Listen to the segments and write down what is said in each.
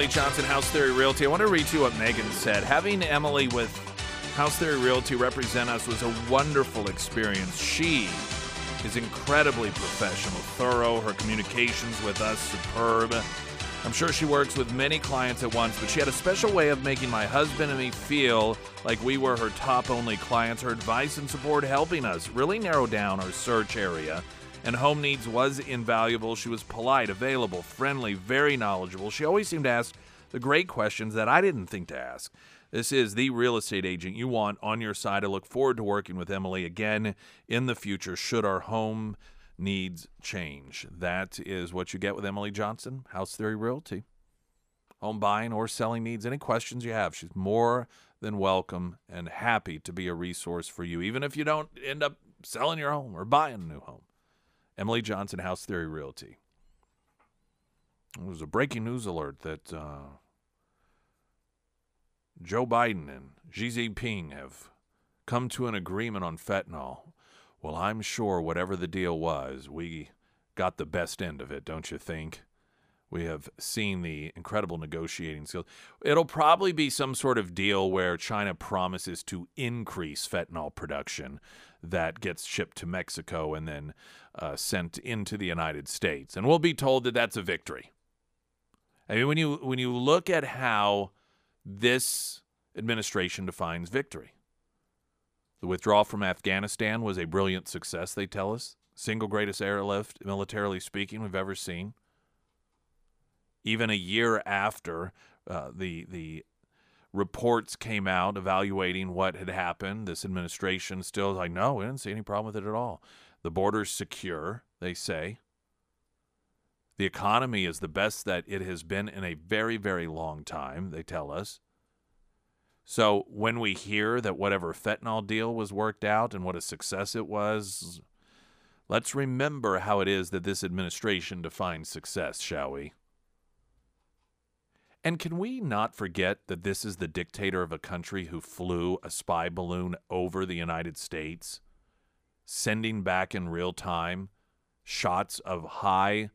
Emily Johnson, House Theory Realty. I want to read to you what Megan said. Having Emily with House Theory Realty represent us was a wonderful experience. She is incredibly professional, thorough. Her communications with us superb. I'm sure she works with many clients at once, but she had a special way of making my husband and me feel like we were her top only clients. Her advice and support helping us really narrow down our search area and home needs was invaluable. She was polite, available, friendly, very knowledgeable. She always seemed to ask the great questions that I didn't think to ask. This is the real estate agent you want on your side. I look forward to working with Emily again in the future should our home needs change. That is what you get with Emily Johnson, House Theory Realty. Home buying or selling needs, any questions you have, she's more than welcome and happy to be a resource for you, even if you don't end up selling your home or buying a new home. Emily Johnson, House Theory Realty. It was a breaking news alert that uh, Joe Biden and Xi Jinping have come to an agreement on fentanyl. Well, I'm sure whatever the deal was, we got the best end of it, don't you think? We have seen the incredible negotiating skills. It'll probably be some sort of deal where China promises to increase fentanyl production that gets shipped to Mexico and then uh, sent into the United States, and we'll be told that that's a victory. I mean, when you when you look at how this administration defines victory, the withdrawal from Afghanistan was a brilliant success. They tell us single greatest airlift, militarily speaking, we've ever seen. Even a year after uh, the the reports came out evaluating what had happened. This administration still is like, no, we didn't see any problem with it at all. The border's secure, they say. The economy is the best that it has been in a very, very long time, they tell us. So when we hear that whatever fentanyl deal was worked out and what a success it was, let's remember how it is that this administration defines success, shall we? And can we not forget that this is the dictator of a country who flew a spy balloon over the United States, sending back in real time shots of high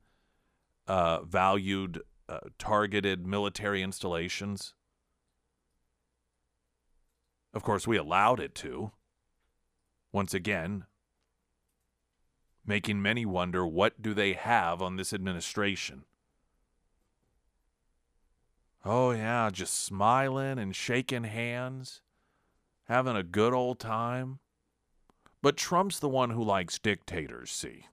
uh, valued uh, targeted military installations? Of course, we allowed it to. Once again, making many wonder what do they have on this administration? Oh, yeah, just smiling and shaking hands, having a good old time. But Trump's the one who likes dictators, see.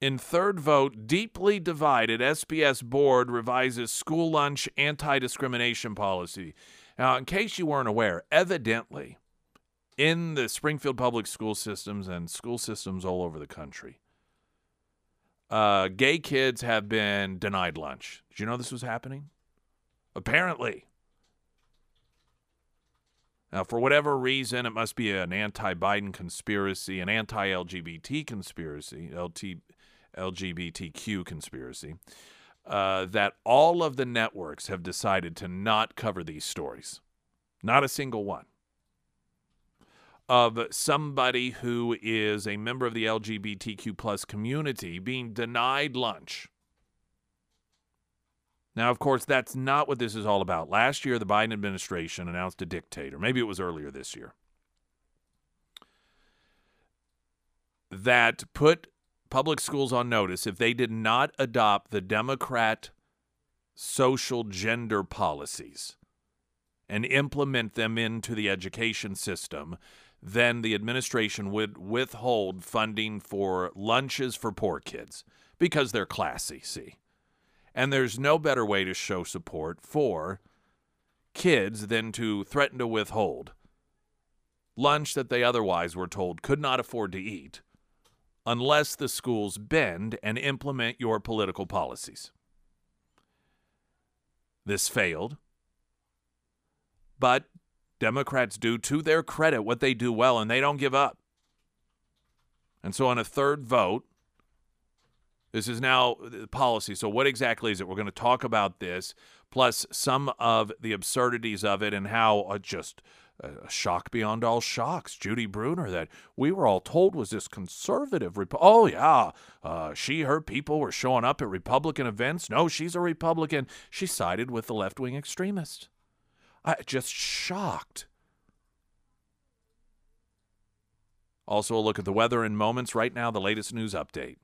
In third vote, deeply divided, SPS board revises school lunch anti discrimination policy. Now, in case you weren't aware, evidently, in the Springfield public school systems and school systems all over the country, uh, gay kids have been denied lunch. Did you know this was happening? Apparently. Now, for whatever reason, it must be an anti Biden conspiracy, an anti LGBT conspiracy, LT, LGBTQ conspiracy, uh, that all of the networks have decided to not cover these stories. Not a single one of somebody who is a member of the LGBTQ plus community being denied lunch. Now, of course, that's not what this is all about. Last year, the Biden administration announced a dictator. Maybe it was earlier this year. That put public schools on notice if they did not adopt the Democrat social gender policies and implement them into the education system, then the administration would withhold funding for lunches for poor kids because they're classy, see. And there's no better way to show support for kids than to threaten to withhold lunch that they otherwise were told could not afford to eat unless the schools bend and implement your political policies. This failed. But Democrats do, to their credit, what they do well, and they don't give up. And so, on a third vote, this is now policy. So, what exactly is it? We're going to talk about this, plus some of the absurdities of it and how uh, just a shock beyond all shocks. Judy Brunner, that we were all told was this conservative. Rep- oh, yeah. Uh, she, her people were showing up at Republican events. No, she's a Republican. She sided with the left wing extremists. I just shocked. Also, a look at the weather in moments. Right now, the latest news update.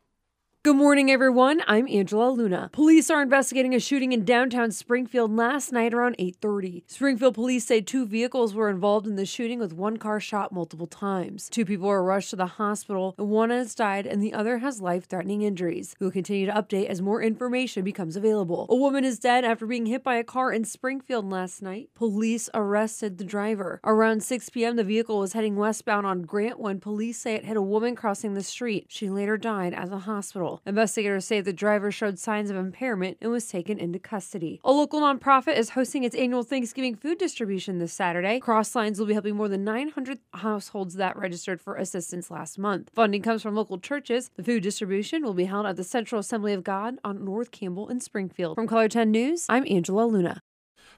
Good morning, everyone. I'm Angela Luna. Police are investigating a shooting in downtown Springfield last night around 8:30. Springfield police say two vehicles were involved in the shooting with one car shot multiple times. Two people were rushed to the hospital, and one has died and the other has life-threatening injuries. We will continue to update as more information becomes available. A woman is dead after being hit by a car in Springfield last night. Police arrested the driver. Around 6 p.m., the vehicle was heading westbound on Grant when police say it hit a woman crossing the street. She later died at the hospital. Investigators say the driver showed signs of impairment and was taken into custody. A local nonprofit is hosting its annual Thanksgiving food distribution this Saturday. Crosslines will be helping more than 900 households that registered for assistance last month. Funding comes from local churches. The food distribution will be held at the Central Assembly of God on North Campbell in Springfield. From KOLR 10 News, I'm Angela Luna.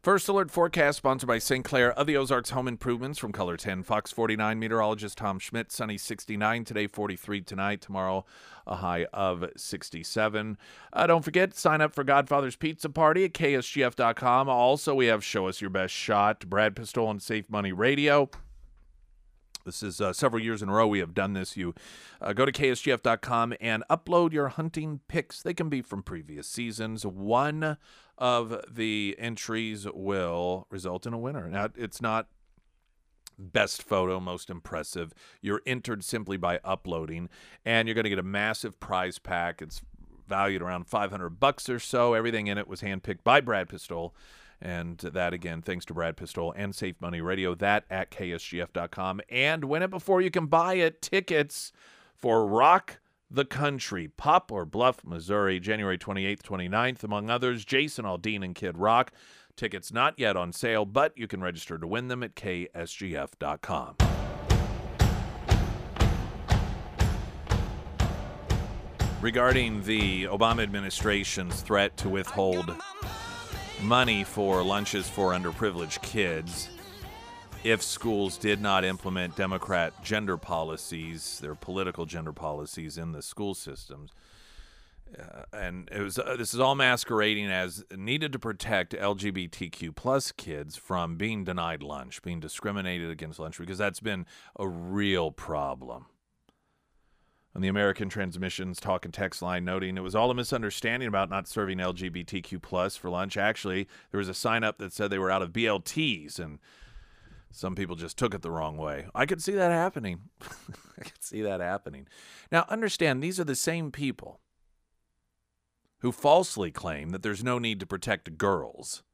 First Alert Forecast sponsored by St. Clair of the Ozarks Home Improvements from KOLR 10. Fox 49 meteorologist Tom Schmidt. Sunny 69 today, 43 tonight. Tomorrow, a high of 67. Uh, don't forget, sign up for Godfather's Pizza Party at ksgf.com. Also, we have Show Us Your Best Shot, Brad Pistole and Safe Money Radio. This is uh, several years in a row we have done this. You uh, go to ksgf.com and upload your hunting pics. They can be from previous seasons. One of the entries will result in a winner. Now, it's not best photo, most impressive. You're entered simply by uploading, and you're going to get a massive prize pack. It's valued around 500 bucks or so. Everything in it was handpicked by Brad Pistole. And that again, thanks to Brad Pistole and Safe Money Radio. That at ksgf.com. And win it before you can buy it. Tickets for Rock the Country, Poplar Bluff, Missouri, January 28th, 29th, among others. Jason Aldean and Kid Rock. Tickets not yet on sale, but you can register to win them at ksgf.com. Regarding the Obama administration's threat to withhold money for lunches for underprivileged kids if schools did not implement Democrat gender policies, their political gender policies in the school systems. Uh, and it was uh, this is all masquerading as needed to protect LGBTQ plus kids from being denied lunch, being discriminated against lunch, because that's been a real problem on the American Transmissions talk and text line, noting it was all a misunderstanding about not serving LGBTQ plus for lunch. Actually, there was a sign up that said they were out of BLTs, and some people just took it the wrong way. I could see that happening. I could see that happening. Now, understand these are the same people who falsely claim that there's no need to protect girls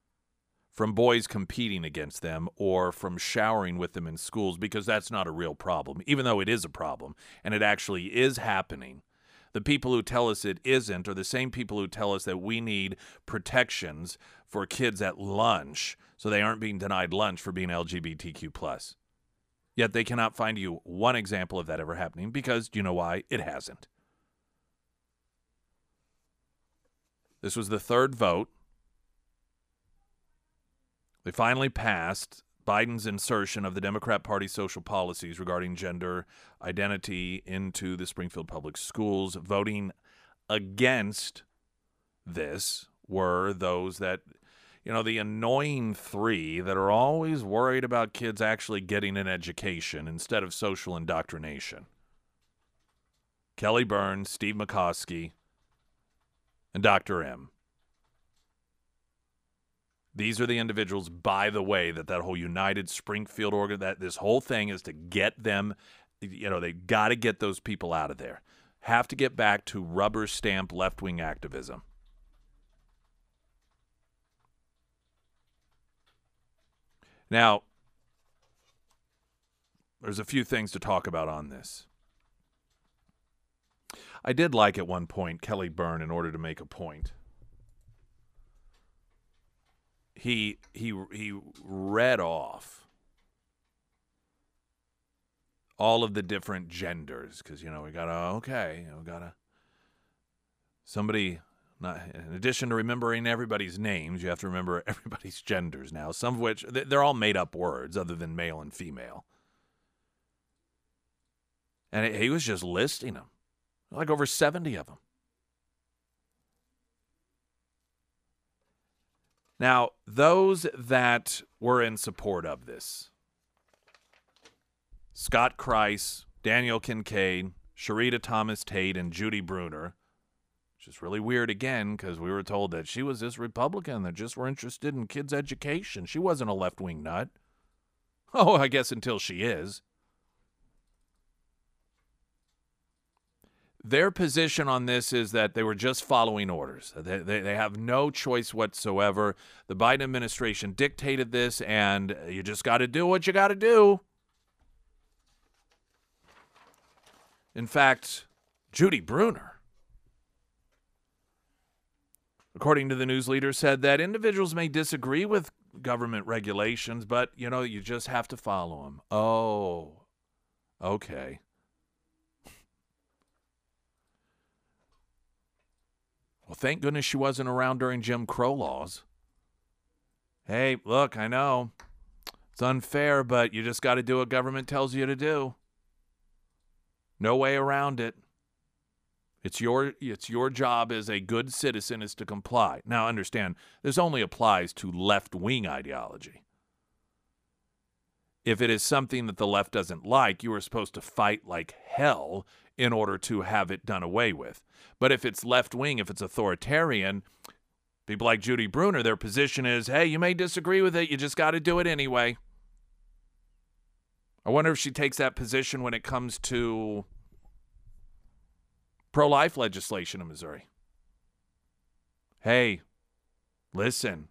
from boys competing against them or from showering with them in schools because that's not a real problem, even though it is a problem and it actually is happening. The people who tell us it isn't are the same people who tell us that we need protections for kids at lunch so they aren't being denied lunch for being LGBTQ. Yet they cannot find you one example of that ever happening because do you know why? It hasn't. This was the third vote they finally passed Biden's insertion of the Democrat Party social policies regarding gender identity into the Springfield Public Schools. Voting against this were those that, you know, the annoying three that are always worried about kids actually getting an education instead of social indoctrination Kelly Burns, Steve Makoski, and Dr. M. These are the individuals, by the way, that that whole United Springfield organ, that this whole thing is to get them, you know, they got to get those people out of there. Have to get back to rubber stamp left wing activism. Now, there's a few things to talk about on this. I did like at one point Kelly Byrne in order to make a point he he he read off all of the different genders because you know we gotta okay you know gotta somebody Not, in addition to remembering everybody's names, you have to remember everybody's genders now, some of which they're all made up words other than male and female. And he was just listing them, like over 70 of them. Now, those that were in support of this Scott Crise, Danielle Kincaid, Shurita Thomas Tate, and Judy Brunner. Which is really weird again because we were told that she was this Republican that just were interested in kids' education. She wasn't a left wing nut. Oh, I guess until she is. Their position on this is that they were just following orders. They, they, they, have no choice whatsoever. The Biden administration dictated this, and you just got to do what you got to do. In fact, Judy Brunner, according to the news leader, said that individuals may disagree with government regulations, but, you know, you just have to follow them. Oh, okay. Well, thank goodness she wasn't around during Jim Crow laws. Hey, look, I know it's unfair, but you just got to do what government tells you to do. No way around it. It's your it's your job as a good citizen is to comply. Now understand, this only applies to left-wing ideology. If it is something that the left doesn't like, you are supposed to fight like hell in order to have it done away with. But if it's left wing, if it's authoritarian, people like Judy Brunner, their position is hey, you may disagree with it, you just got to do it anyway. I wonder if she takes that position when it comes to pro life legislation in Missouri. Hey, listen,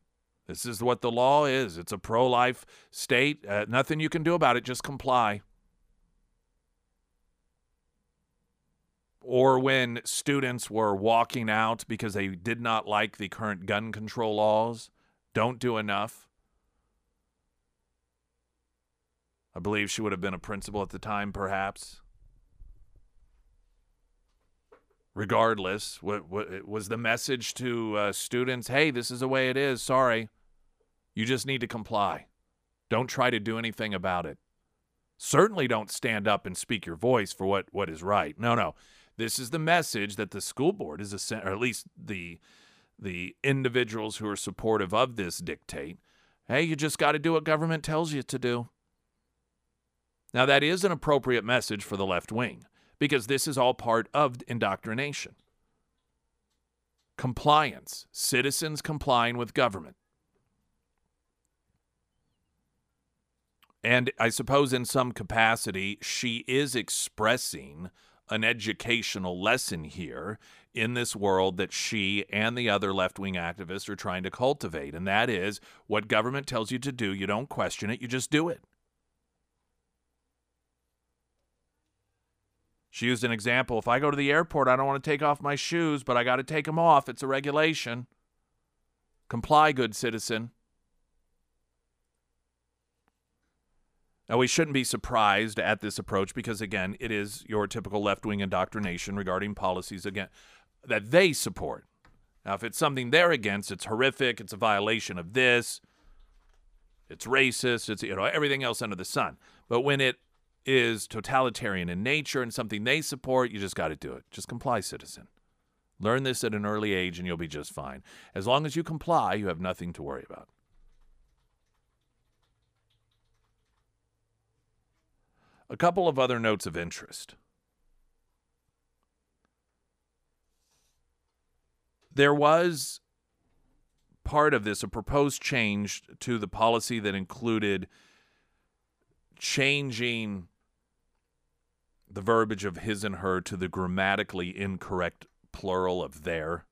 this is what the law is. It's a pro life state. Uh, nothing you can do about it, just comply. Or when students were walking out because they did not like the current gun control laws, don't do enough. I believe she would have been a principal at the time, perhaps. Regardless, what, what was the message to uh, students? Hey, this is the way it is. Sorry. You just need to comply. Don't try to do anything about it. Certainly don't stand up and speak your voice for what, what is right. No, no. This is the message that the school board is, a, or at least the the individuals who are supportive of this dictate. Hey, you just got to do what government tells you to do. Now, that is an appropriate message for the left wing because this is all part of indoctrination. Compliance, citizens complying with government. And I suppose in some capacity, she is expressing an educational lesson here in this world that she and the other left wing activists are trying to cultivate. And that is what government tells you to do, you don't question it, you just do it. She used an example. If I go to the airport, I don't want to take off my shoes, but I got to take them off. It's a regulation. Comply, good citizen. Now, we shouldn't be surprised at this approach because, again, it is your typical left wing indoctrination regarding policies again that they support. Now, if it's something they're against, it's horrific. It's a violation of this. It's racist. It's you know everything else under the sun. But when it is totalitarian in nature and something they support, you just got to do it. Just comply, citizen. Learn this at an early age, and you'll be just fine. As long as you comply, you have nothing to worry about. A couple of other notes of interest. There was part of this, a proposed change to the policy that included changing the verbiage of his and her to the grammatically incorrect plural of their.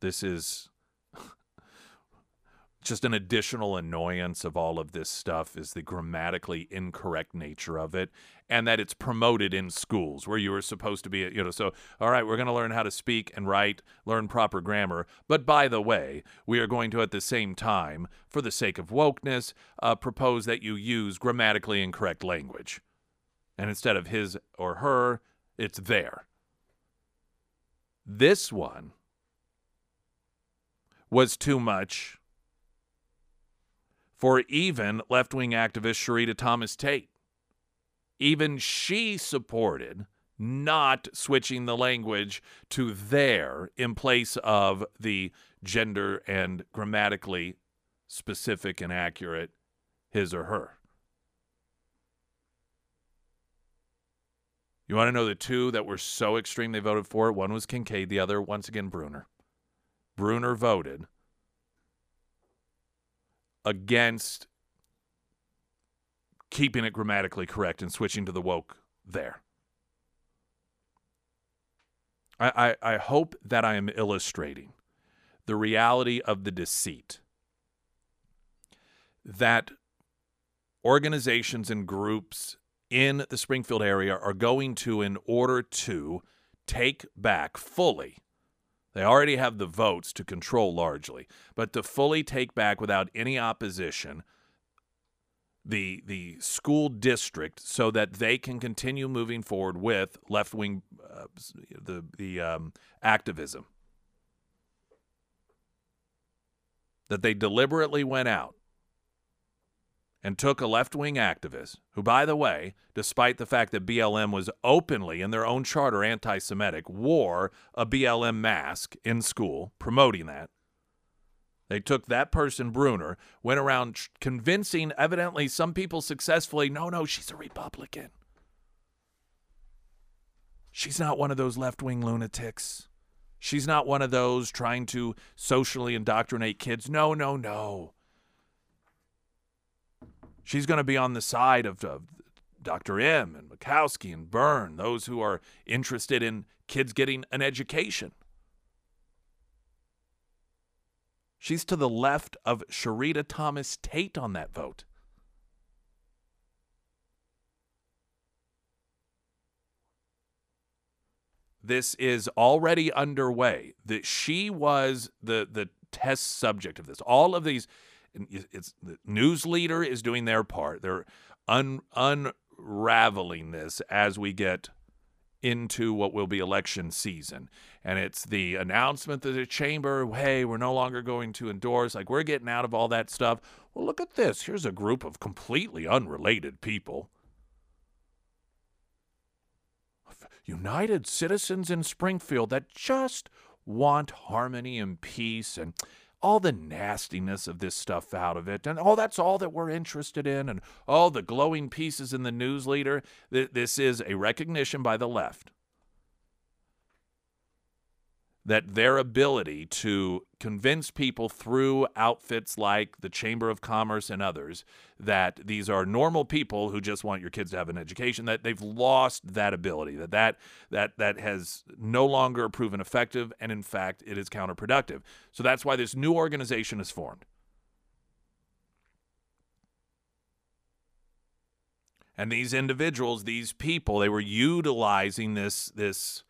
This is just an additional annoyance of all of this stuff is the grammatically incorrect nature of it and that it's promoted in schools where you are supposed to be you know so all right we're going to learn how to speak and write learn proper grammar but by the way we are going to at the same time for the sake of wokeness uh, propose that you use grammatically incorrect language. And instead of his or her it's there this one was too much for even left wing activist Shurita Thomas Tate. Even she supported not switching the language to there in place of the gender and grammatically specific and accurate his or her. You want to know the two that were so extreme they voted for? One was Kincaid, the other, once again, Brunner. Brunner voted against keeping it grammatically correct and switching to the woke there. I, I, I hope that I am illustrating the reality of the deceit that organizations and groups in the Springfield area are going to in order to take back fully. They already have the votes to control largely, but to fully take back without any opposition the the school district so that they can continue moving forward with left wing uh, the the um, activism. That they deliberately went out and took a left wing activist, who, by the way, despite the fact that BLM was openly in their own charter anti Semitic, wore a BLM mask in school, promoting that. They took that person, Brunner, went around convincing, evidently, some people successfully, no, no, she's a Republican. She's not one of those left wing lunatics. She's not one of those trying to socially indoctrinate kids. No, no, no. She's going to be on the side of, of Dr. M and Murkowski and Byrne, those who are interested in kids getting an education. She's to the left of Shurita Thomas Tate on that vote. This is already underway. That she was the the test subject of this. All of these it's the news leader is doing their part. They're un, unraveling this as we get into what will be election season. And it's the announcement that the chamber, hey, we're no longer going to endorse, like we're getting out of all that stuff. Well, look at this. Here's a group of completely unrelated people. United citizens in Springfield that just want harmony and peace and all the nastiness of this stuff out of it. And oh, that's all that we're interested in. And all oh, the glowing pieces in the news leader. This is a recognition by the left that their ability to convince people through outfits like the Chamber of Commerce and others that these are normal people who just want your kids to have an education that they've lost that ability that that that that has no longer proven effective and in fact it is counterproductive. So that's why this new organization is formed. And these individuals these people they were utilizing this this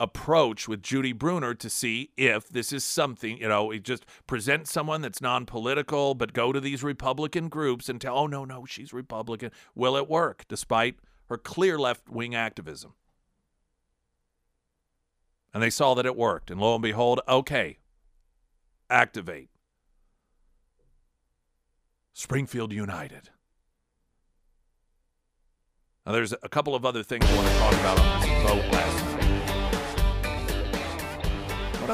approach with Judy Brunner to see if this is something, you know, just present someone that's non political, but go to these Republican groups and tell, oh, no, no, she's Republican. Will it work despite her clear left wing activism? And they saw that it worked. And lo and behold, okay, activate. Springfield United. Now, there's a couple of other things I want to talk about on this vote last night.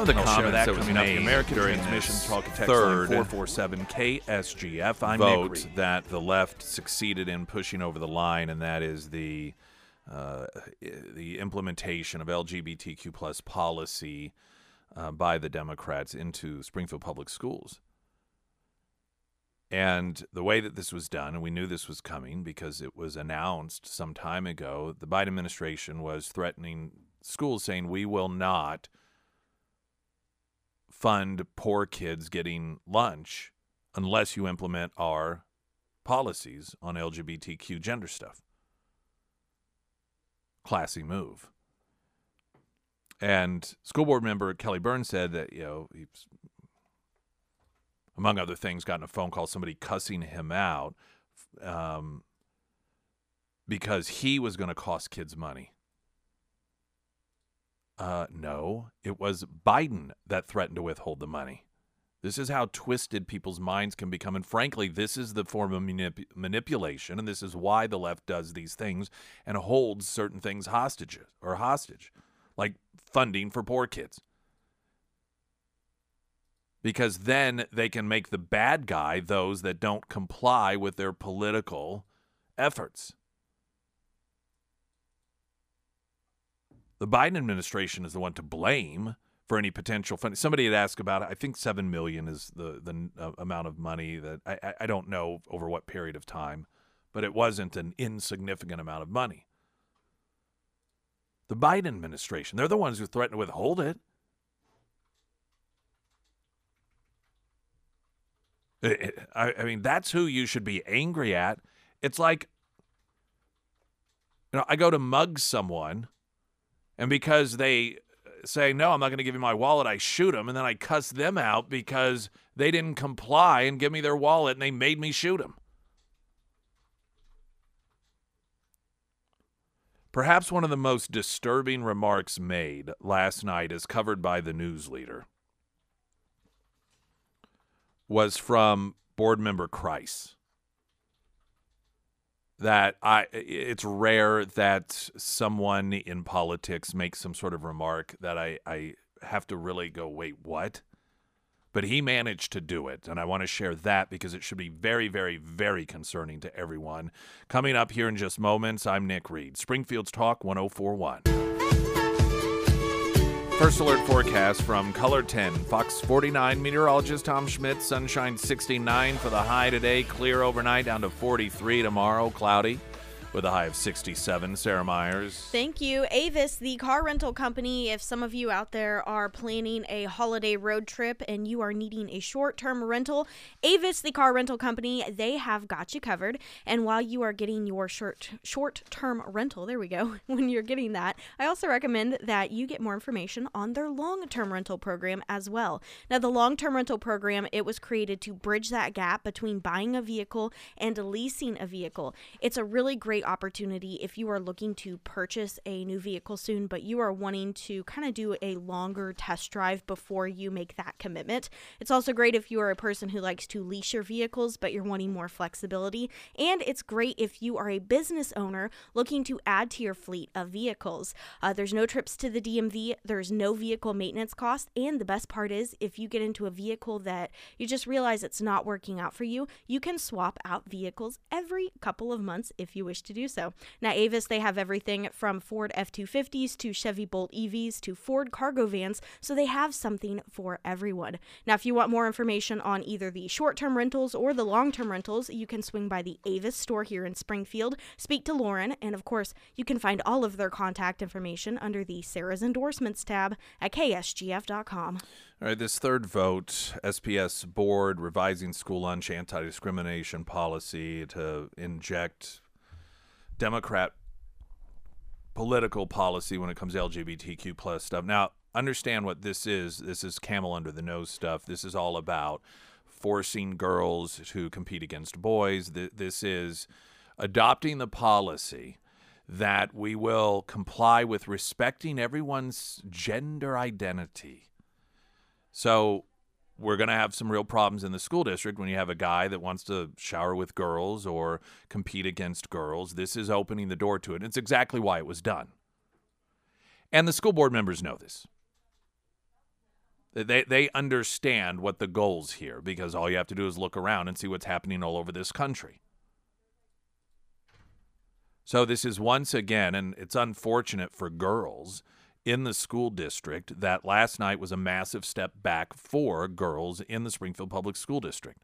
Of the comments that, that was made American during Transmission Talk Text third 447 KSGF I'm vote that the left succeeded in pushing over the line, and that is the uh, the implementation of LGBTQ plus policy uh, by the Democrats into Springfield public schools. And the way that this was done, and we knew this was coming because it was announced some time ago, the Biden administration was threatening schools, saying, We will not fund poor kids getting lunch unless you implement our policies on LGBTQ gender stuff. Classy move. And school board member Kelly Burns said that, you know, he's, among other things, gotten a phone call, somebody cussing him out um, because he was going to cost kids money. Uh, no, it was Biden that threatened to withhold the money. This is how twisted people's minds can become. And frankly, this is the form of manip- manipulation. And this is why the left does these things and holds certain things hostages or hostage, like funding for poor kids. Because then they can make the bad guy those that don't comply with their political efforts. The Biden administration is the one to blame for any potential funding. Somebody had asked about it. I think seven million is the the uh, amount of money that I, I don't know over what period of time, but it wasn't an insignificant amount of money. The Biden administration, they're the ones who threatened to withhold it. I, I mean, that's who you should be angry at. It's like, you know, I go to mug someone, and because they say, no, I'm not going to give you my wallet, I shoot them. And then I cuss them out because they didn't comply and give me their wallet and they made me shoot them. Perhaps one of the most disturbing remarks made last night, as covered by the news leader, was from board member Crise that I it's rare that someone in politics makes some sort of remark that I, I have to really go, wait, what? But he managed to do it, and I want to share that because it should be very, very, very concerning to everyone. Coming up here in just moments, I'm Nick Reed, Springfield's Talk 1041. First alert forecast from KOLR 10, Fox 49 meteorologist Tom Schmidt. Sunshine 69 for the high today, clear overnight down to 43 tomorrow, cloudy with a high of 67. Sarah Myers. Thank you. Avis, the car rental company, if some of you out there are planning a holiday road trip and you are needing a short term rental, Avis, the car rental company, they have got you covered. And while you are getting your short short term rental, there we go, when you're getting that, I also recommend that you get more information on their long term rental program as well. Now, the long term rental program, it was created to bridge that gap between buying a vehicle and leasing a vehicle. It's a really great opportunity if you are looking to purchase a new vehicle soon, but you are wanting to kind of do a longer test drive before you make that commitment. It's also great if you are a person who likes to lease your vehicles, but you're wanting more flexibility. And it's great if you are a business owner looking to add to your fleet of vehicles. Uh, there's no trips to the DMV, there's no vehicle maintenance cost. And the best part is, if you get into a vehicle that you just realize it's not working out for you, you can swap out vehicles every couple of months if you wish to do so. Now, Avis, they have everything from Ford F 250s to Chevy Bolt EVs to Ford cargo vans, so they have something for everyone. Now, if you want more information on either the short term rentals or the long term rentals, you can swing by the Avis store here in Springfield, speak to Lauren, and of course, you can find all of their contact information under the Sarah's Endorsements tab at ksgf.com. All right, this third vote, SPS board revising school lunch anti discrimination policy to inject Democrat political policy when it comes to LGBTQ plus stuff. Now, understand what this is. This is camel under the nose stuff. This is all about forcing girls to compete against boys. This is adopting the policy that we will comply with respecting everyone's gender identity. So we're going to have some real problems in the school district when you have a guy that wants to shower with girls or compete against girls. This is opening the door to it. It's exactly why it was done. And the school board members know this. They, they understand what the goals here because all you have to do is look around and see what's happening all over this country. So this is once again, and it's unfortunate for girls in the school district that last night was a massive step back for girls in the Springfield Public School District.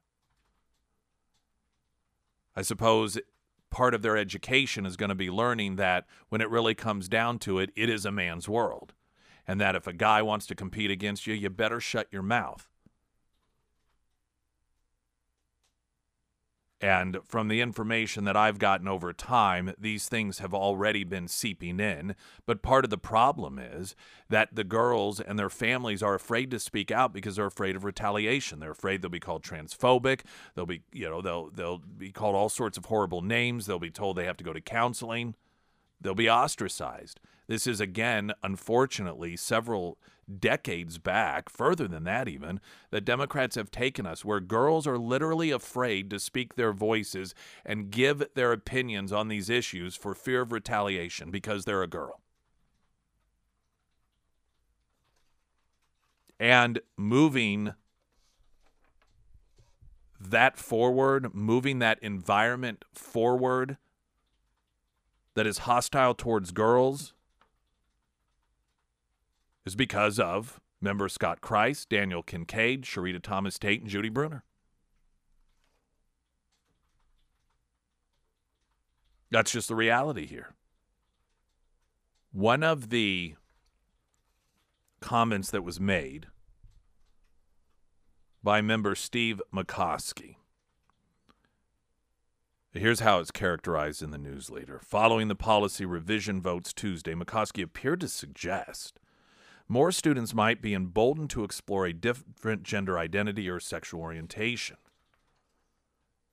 I suppose part of their education is going to be learning that when it really comes down to it, it is a man's world. And that if a guy wants to compete against you, you better shut your mouth. And from the information that I've gotten over time, these things have already been seeping in. But part of the problem is that the girls and their families are afraid to speak out because they're afraid of retaliation. They're afraid they'll be called transphobic. They'll be, you know, they'll they'll be called all sorts of horrible names. They'll be told they have to go to counseling. they'll be ostracized. This is, again, unfortunately, several decades back, further than that even, that Democrats have taken us, where girls are literally afraid to speak their voices and give their opinions on these issues for fear of retaliation because they're a girl. And moving that forward, moving that environment forward that is hostile towards girls is because of member Scott Crise, Danielle Kincaid, Shurita Thomas Tate, and Judy Brunner. That's just the reality here. One of the comments that was made by member Steve Makoski. Here's how it's characterized in the news leader. Following the policy revision votes Tuesday, Makoski appeared to suggest more students might be emboldened to explore a different gender identity or sexual orientation.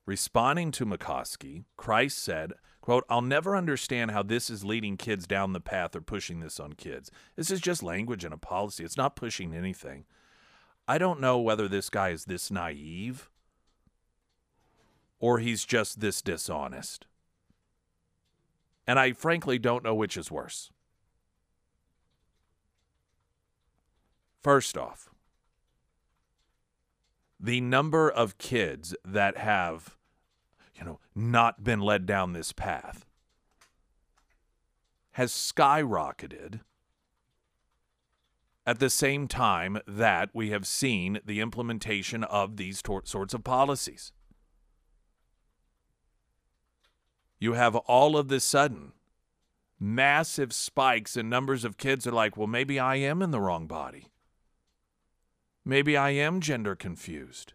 Responding to Makoski, Crise said, quote, I'll never understand how this is leading kids down the path or pushing this on kids. This is just language and a policy. It's not pushing anything. I don't know whether this guy is this naive or he's just this dishonest. And I frankly don't know which is worse. First off, the number of kids that have, you know, not been led down this path has skyrocketed at the same time that we have seen the implementation of these tor- sorts of policies. You have all of this sudden massive spikes in numbers of kids are like, well, maybe I am in the wrong body. Maybe I am gender confused.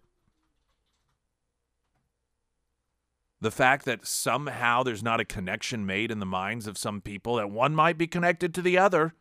The fact that somehow there's not a connection made in the minds of some people that one might be connected to the other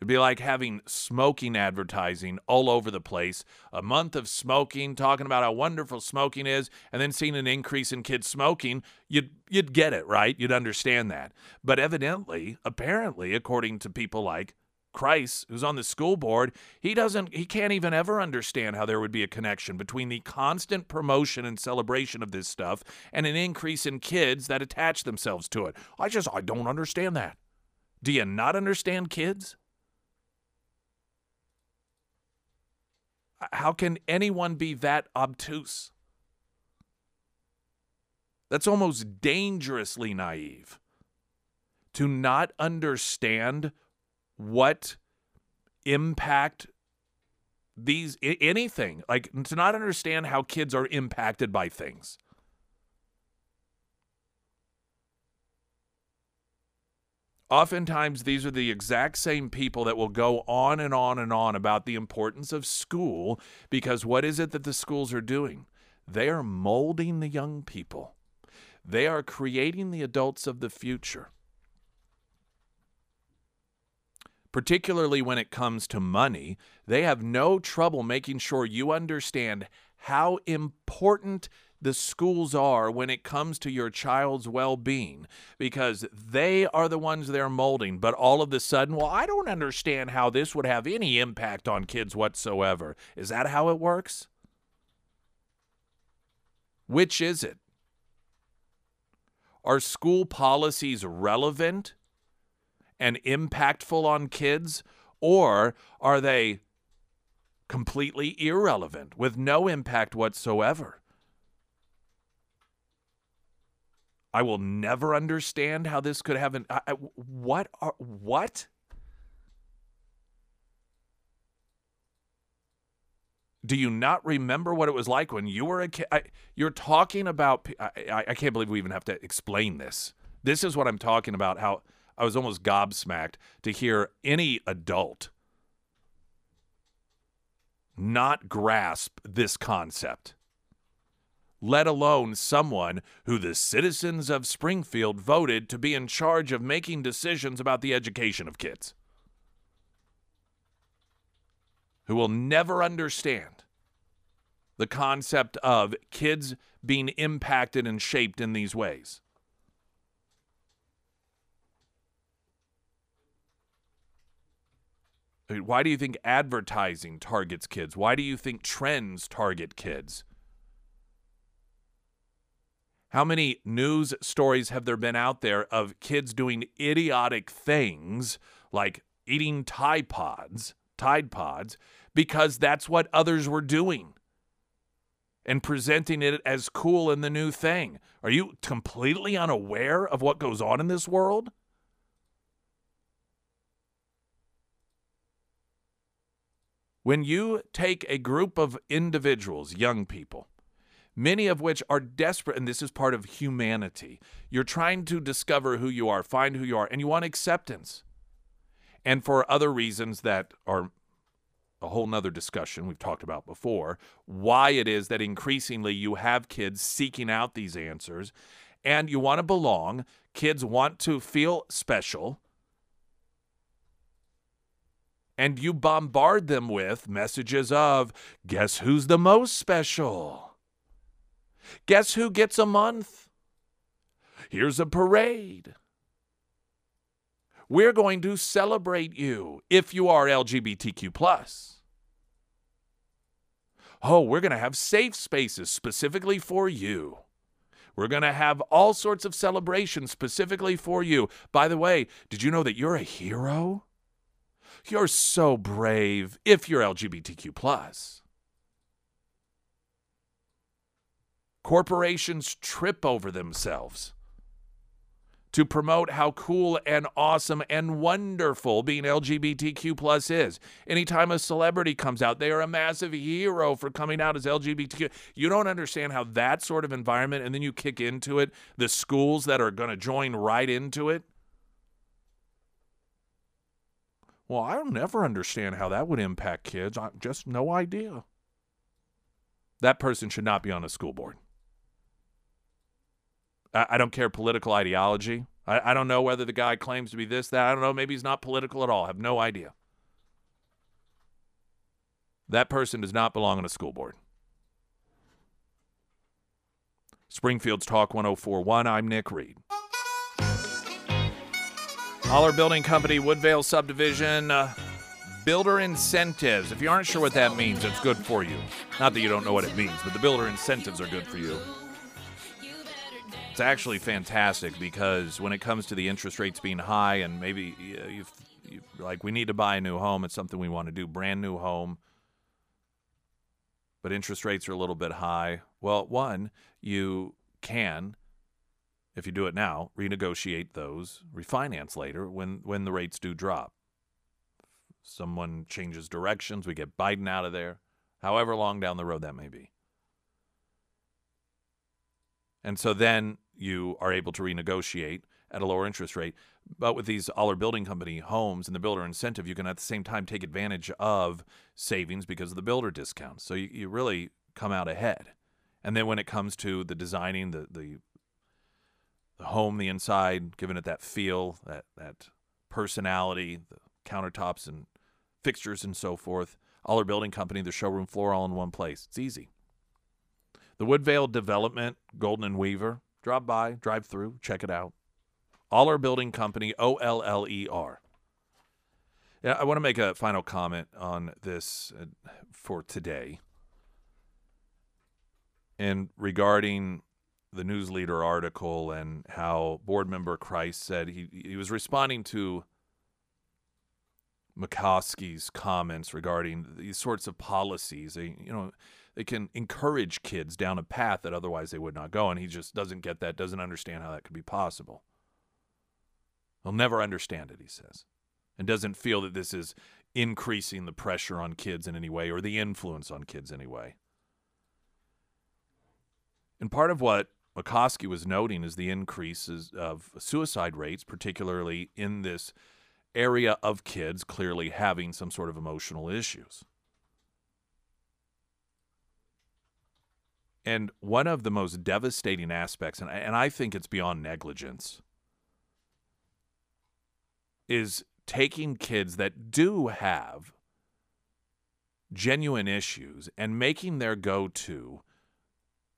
It'd be like having smoking advertising all over the place. A month of smoking, talking about how wonderful smoking is, and then seeing an increase in kids smoking. You'd you'd get it, right? You'd understand that. But evidently, apparently, according to people like Crise, who's on the school board, he doesn't he can't even ever understand how there would be a connection between the constant promotion and celebration of this stuff and an increase in kids that attach themselves to it. I just I don't understand that. Do you not understand kids? How can anyone be that obtuse? That's almost dangerously naive to not understand what impact these anything like to not understand how kids are impacted by things Oftentimes, these are the exact same people that will go on and on and on about the importance of school because what is it that the schools are doing? They are molding the young people, they are creating the adults of the future. Particularly when it comes to money, they have no trouble making sure you understand how important the schools are when it comes to your child's well being because they are the ones they're molding. But all of a sudden, well, I don't understand how this would have any impact on kids whatsoever. Is that how it works? Which is it? Are school policies relevant and impactful on kids, or are they completely irrelevant with no impact whatsoever? I will never understand how this could have an. I, I, what are what? Do you not remember what it was like when you were a kid? I, you're talking about. I, I can't believe we even have to explain this. This is what I'm talking about. How I was almost gobsmacked to hear any adult not grasp this concept let alone someone who the citizens of Springfield voted to be in charge of making decisions about the education of kids, who will never understand the concept of kids being impacted and shaped in these ways. I mean, why do you think advertising targets kids? Why do you think trends target kids? How many news stories have there been out there of kids doing idiotic things like eating Tide Pods, Tide Pods, because that's what others were doing and presenting it as cool and the new thing? Are you completely unaware of what goes on in this world? When you take a group of individuals, young people, many of which are desperate, and this is part of humanity. You're trying to discover who you are, find who you are, and you want acceptance. And for other reasons that are a whole nother discussion we've talked about before, why it is that increasingly you have kids seeking out these answers and you want to belong. Kids want to feel special. And you bombard them with messages of, guess who's the most special? Guess who gets a month? Here's a parade. We're going to celebrate you if you are LGBTQ. Oh, we're going to have safe spaces specifically for you. We're going to have all sorts of celebrations specifically for you. By the way, did you know that you're a hero? You're so brave if you're LGBTQ plus. Corporations trip over themselves to promote how cool and awesome and wonderful being LGBTQ plus is. Anytime a celebrity comes out, they are a massive hero for coming out as LGBTQ. You don't understand how that sort of environment, and then you kick into it the schools that are going to join right into it. Well, I'll never understand how that would impact kids. I just no idea. That person should not be on a school board. I, I don't care political ideology. I, I don't know whether the guy claims to be this, that. I don't know. Maybe he's not political at all. I have no idea. That person does not belong on a school board. Springfield's Talk 1041. I'm Nick Reed. Oller Building Company, Woodvale Subdivision. Uh, builder incentives. If you aren't sure what that means, it's good for you. Not that you don't know what it means, but the builder incentives are good for you. It's actually fantastic because when it comes to the interest rates being high and maybe you like we need to buy a new home, it's something we want to do, brand new home, but interest rates are a little bit high. Well, one, you can if you do it now, renegotiate those, refinance later when when the rates do drop. Someone changes directions, we get Biden out of there, however long down the road that may be. And so then you are able to renegotiate at a lower interest rate. But with these Oller Building Company homes and the builder incentive, you can at the same time take advantage of savings because of the builder discounts. So you, you really come out ahead. And then when it comes to the designing, the, the the home, the inside, giving it that feel, that that personality, the countertops and fixtures and so forth. Oller Building Company, the showroom floor all in one place. It's easy. The Woodvale Development, Golden and Weaver. Drop by, drive through, check it out. Oller Building Company, O L L E R. Yeah, I want to make a final comment on this uh, for today. And regarding the news leader article and how board member Crise said he he was responding to Makoski's comments regarding these sorts of policies. They, you know, they can encourage kids down a path that otherwise they would not go, and he just doesn't get that, doesn't understand how that could be possible. He'll never understand it, he says, and doesn't feel that this is increasing the pressure on kids in any way or the influence on kids anyway. And part of what Makoski was noting is the increases of suicide rates, particularly in this area of kids clearly having some sort of emotional issues. And one of the most devastating aspects, and I, and I think it's beyond negligence, is taking kids that do have genuine issues and making their go to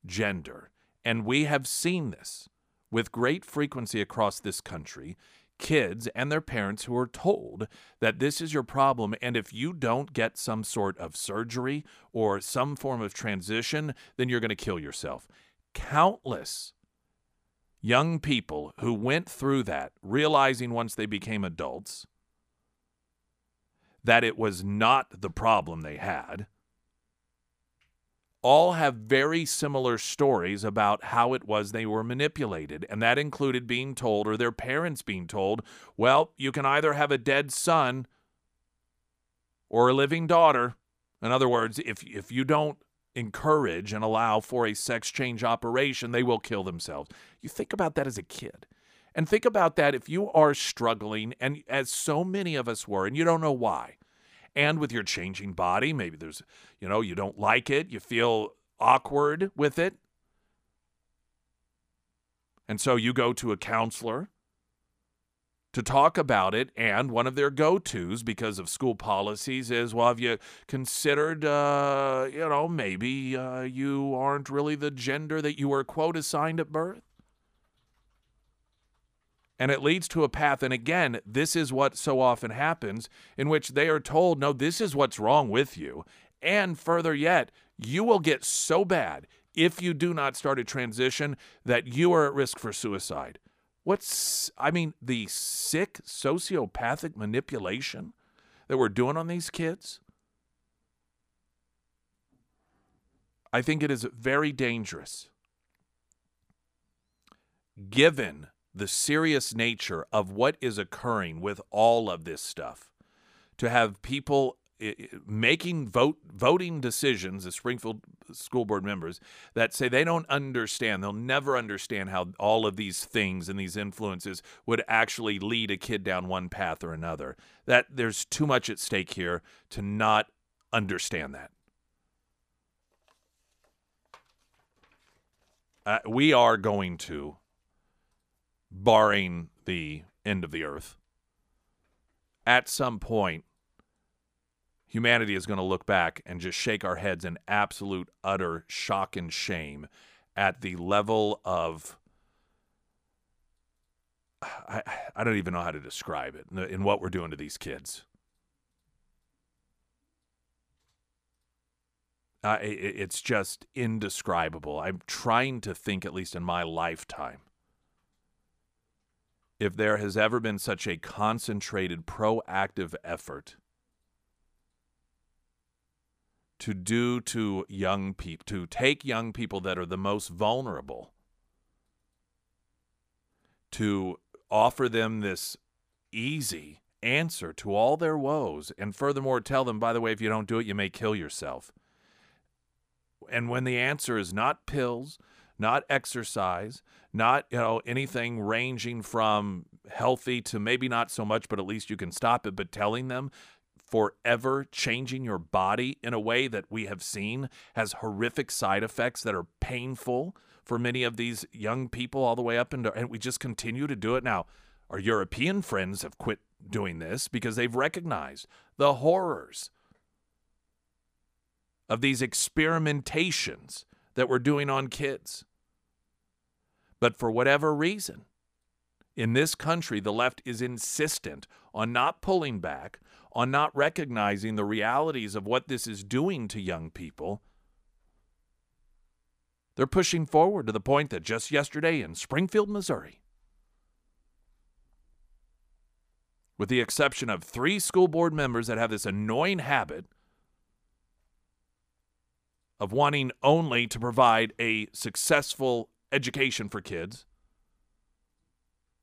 gender and we have seen this with great frequency across this country. kids and their parents who are told that this is your problem. And if you don't get some sort of surgery or some form of transition, then you're going to kill yourself. Countless young people who went through that, realizing once they became adults that it was not the problem they had all have very similar stories about how it was they were manipulated. And that included being told, or their parents being told, well, you can either have a dead son or a living daughter. In other words, if, if you don't encourage and allow for a sex change operation, they will kill themselves. You think about that as a kid. And think about that if you are struggling, and as so many of us were, and you don't know why and with your changing body. Maybe there's, you know, you don't like it, you feel awkward with it. And so you go to a counselor to talk about it. And one of their go tos, because of school policies, is well, have you considered, uh, you know, maybe uh, you aren't really the gender that you were, quote, assigned at birth? And it leads to a path. And again, this is what so often happens, in which they are told, no, this is what's wrong with you. And further yet, you will get so bad if you do not start a transition that you are at risk for suicide. What's, I mean, the sick sociopathic manipulation that we're doing on these kids? I think it is very dangerous. Given the serious nature of what is occurring with all of this stuff. To have people making vote voting decisions as Springfield school board members that say they don't understand they'll never understand how all of these things and these influences would actually lead a kid down one path or another that there's too much at stake here to not understand that uh, we are going to barring the end of the earth, at some point, humanity is going to look back and just shake our heads in absolute, utter shock and shame at the level of. I, I don't even know how to describe it in what we're doing to these kids. Uh, it, it's just indescribable. I'm trying to think, at least in my lifetime, if there has ever been such a concentrated, proactive effort to do to young people, to take young people that are the most vulnerable, to offer them this easy answer to all their woes, and furthermore, tell them, by the way, if you don't do it, you may kill yourself. And when the answer is not pills, not exercise, not you know anything ranging from healthy to maybe not so much, but at least you can stop it. But telling them forever changing your body in a way that we have seen has horrific side effects that are painful for many of these young people all the way up into and we just continue to do it now our european friends have quit doing this because they've recognized the horrors of these experimentations that we're doing on kids but for whatever reason, in this country, the left is insistent on not pulling back, on not recognizing the realities of what this is doing to young people. They're pushing forward to the point that just yesterday in Springfield, Missouri, with the exception of three school board members that have this annoying habit of wanting only to provide a successful education for kids.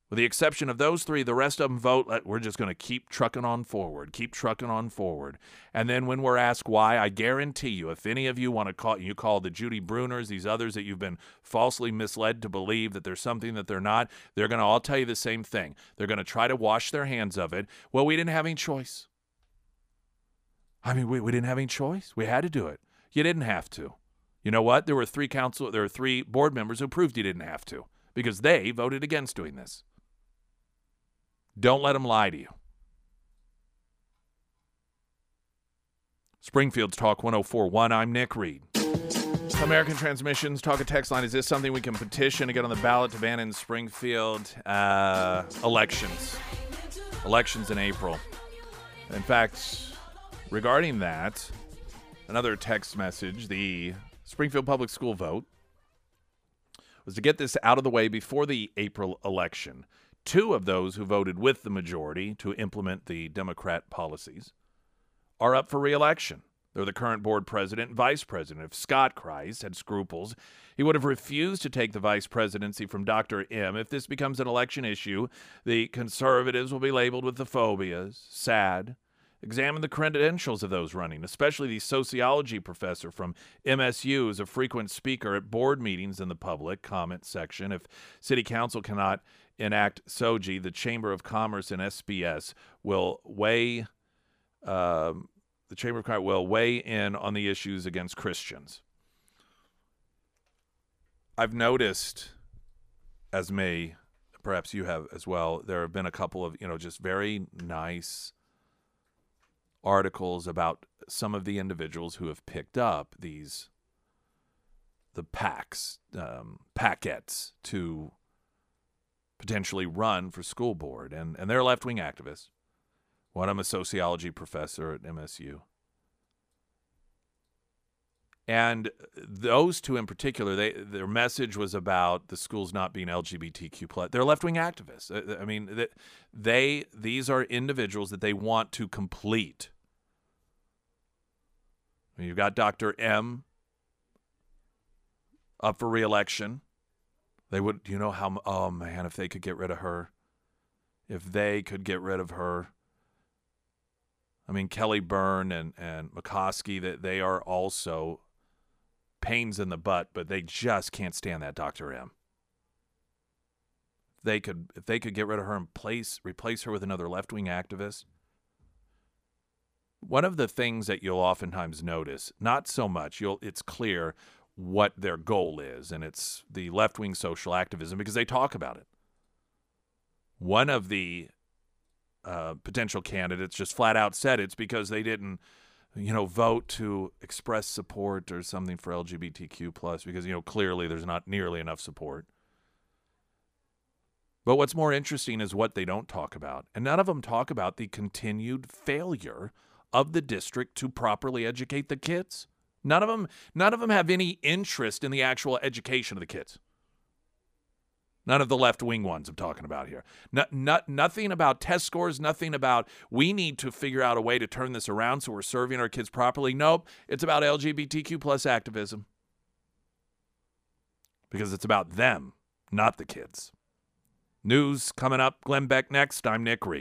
With the exception of those three, the rest of them vote. We're just going to keep trucking on forward, keep trucking on forward. And then when we're asked why, I guarantee you, if any of you want to call, you call the Judy Brunners, these others that you've been falsely misled to believe that there's something that they're not, they're going to all tell you the same thing. They're going to try to wash their hands of it. Well, we didn't have any choice. I mean, we, we didn't have any choice. We had to do it. You didn't have to. You know what? There were three council, there were three board members who proved you didn't have to because they voted against doing this. Don't let them lie to you. Springfield's Talk 1041. I'm Nick Reed. American Transmissions talk a text line. Is this something we can petition to get on the ballot to ban in Springfield? Uh, elections. Elections in April. In fact, regarding that, another text message the Springfield Public School vote was to get this out of the way before the April election. Two of those who voted with the majority to implement the Democrat policies are up for reelection. They're the current board president and vice president. If Scott Crise had scruples, he would have refused to take the vice presidency from Dr. M. If this becomes an election issue, the conservatives will be labeled with the phobias. Sad. Examine the credentials of those running, especially the sociology professor from MSU is a frequent speaker at board meetings in the public comment section. If city council cannot enact SOGI, the Chamber of Commerce and SPS will weigh um, the Chamber of Commerce will weigh in on the issues against Christians. I've noticed, as may perhaps you have as well, there have been a couple of you know just very nice articles about some of the individuals who have picked up these the packs um, packets to potentially run for school board. And and they're left wing activists. One I'm a sociology professor at MSU and those two in particular they their message was about the schools not being lgbtq plus. They're left-wing activists. I mean they these are individuals that they want to complete you've got dr m up for reelection they would you know how oh man if they could get rid of her if they could get rid of her I mean, Kelly Byrne and, and Makoski, that they are also pains in the butt, but they just can't stand that Dr. M. They could if they could get rid of her and place replace her with another left wing activist. One of the things that you'll oftentimes notice, not so much, you'll it's clear what their goal is, and it's the left wing social activism because they talk about it. One of the uh, potential candidates just flat out said it's because they didn't you know vote to express support or something for lgbtq plus because you know clearly there's not nearly enough support but what's more interesting is what they don't talk about and none of them talk about the continued failure of the district to properly educate the kids none of them none of them have any interest in the actual education of the kids None of the left wing ones I'm talking about here. Not, not, nothing about test scores, nothing about we need to figure out a way to turn this around so we're serving our kids properly. Nope, it's about LGBTQ plus activism. Because it's about them, not the kids. News coming up. Glenn Beck next. I'm Nick Reed.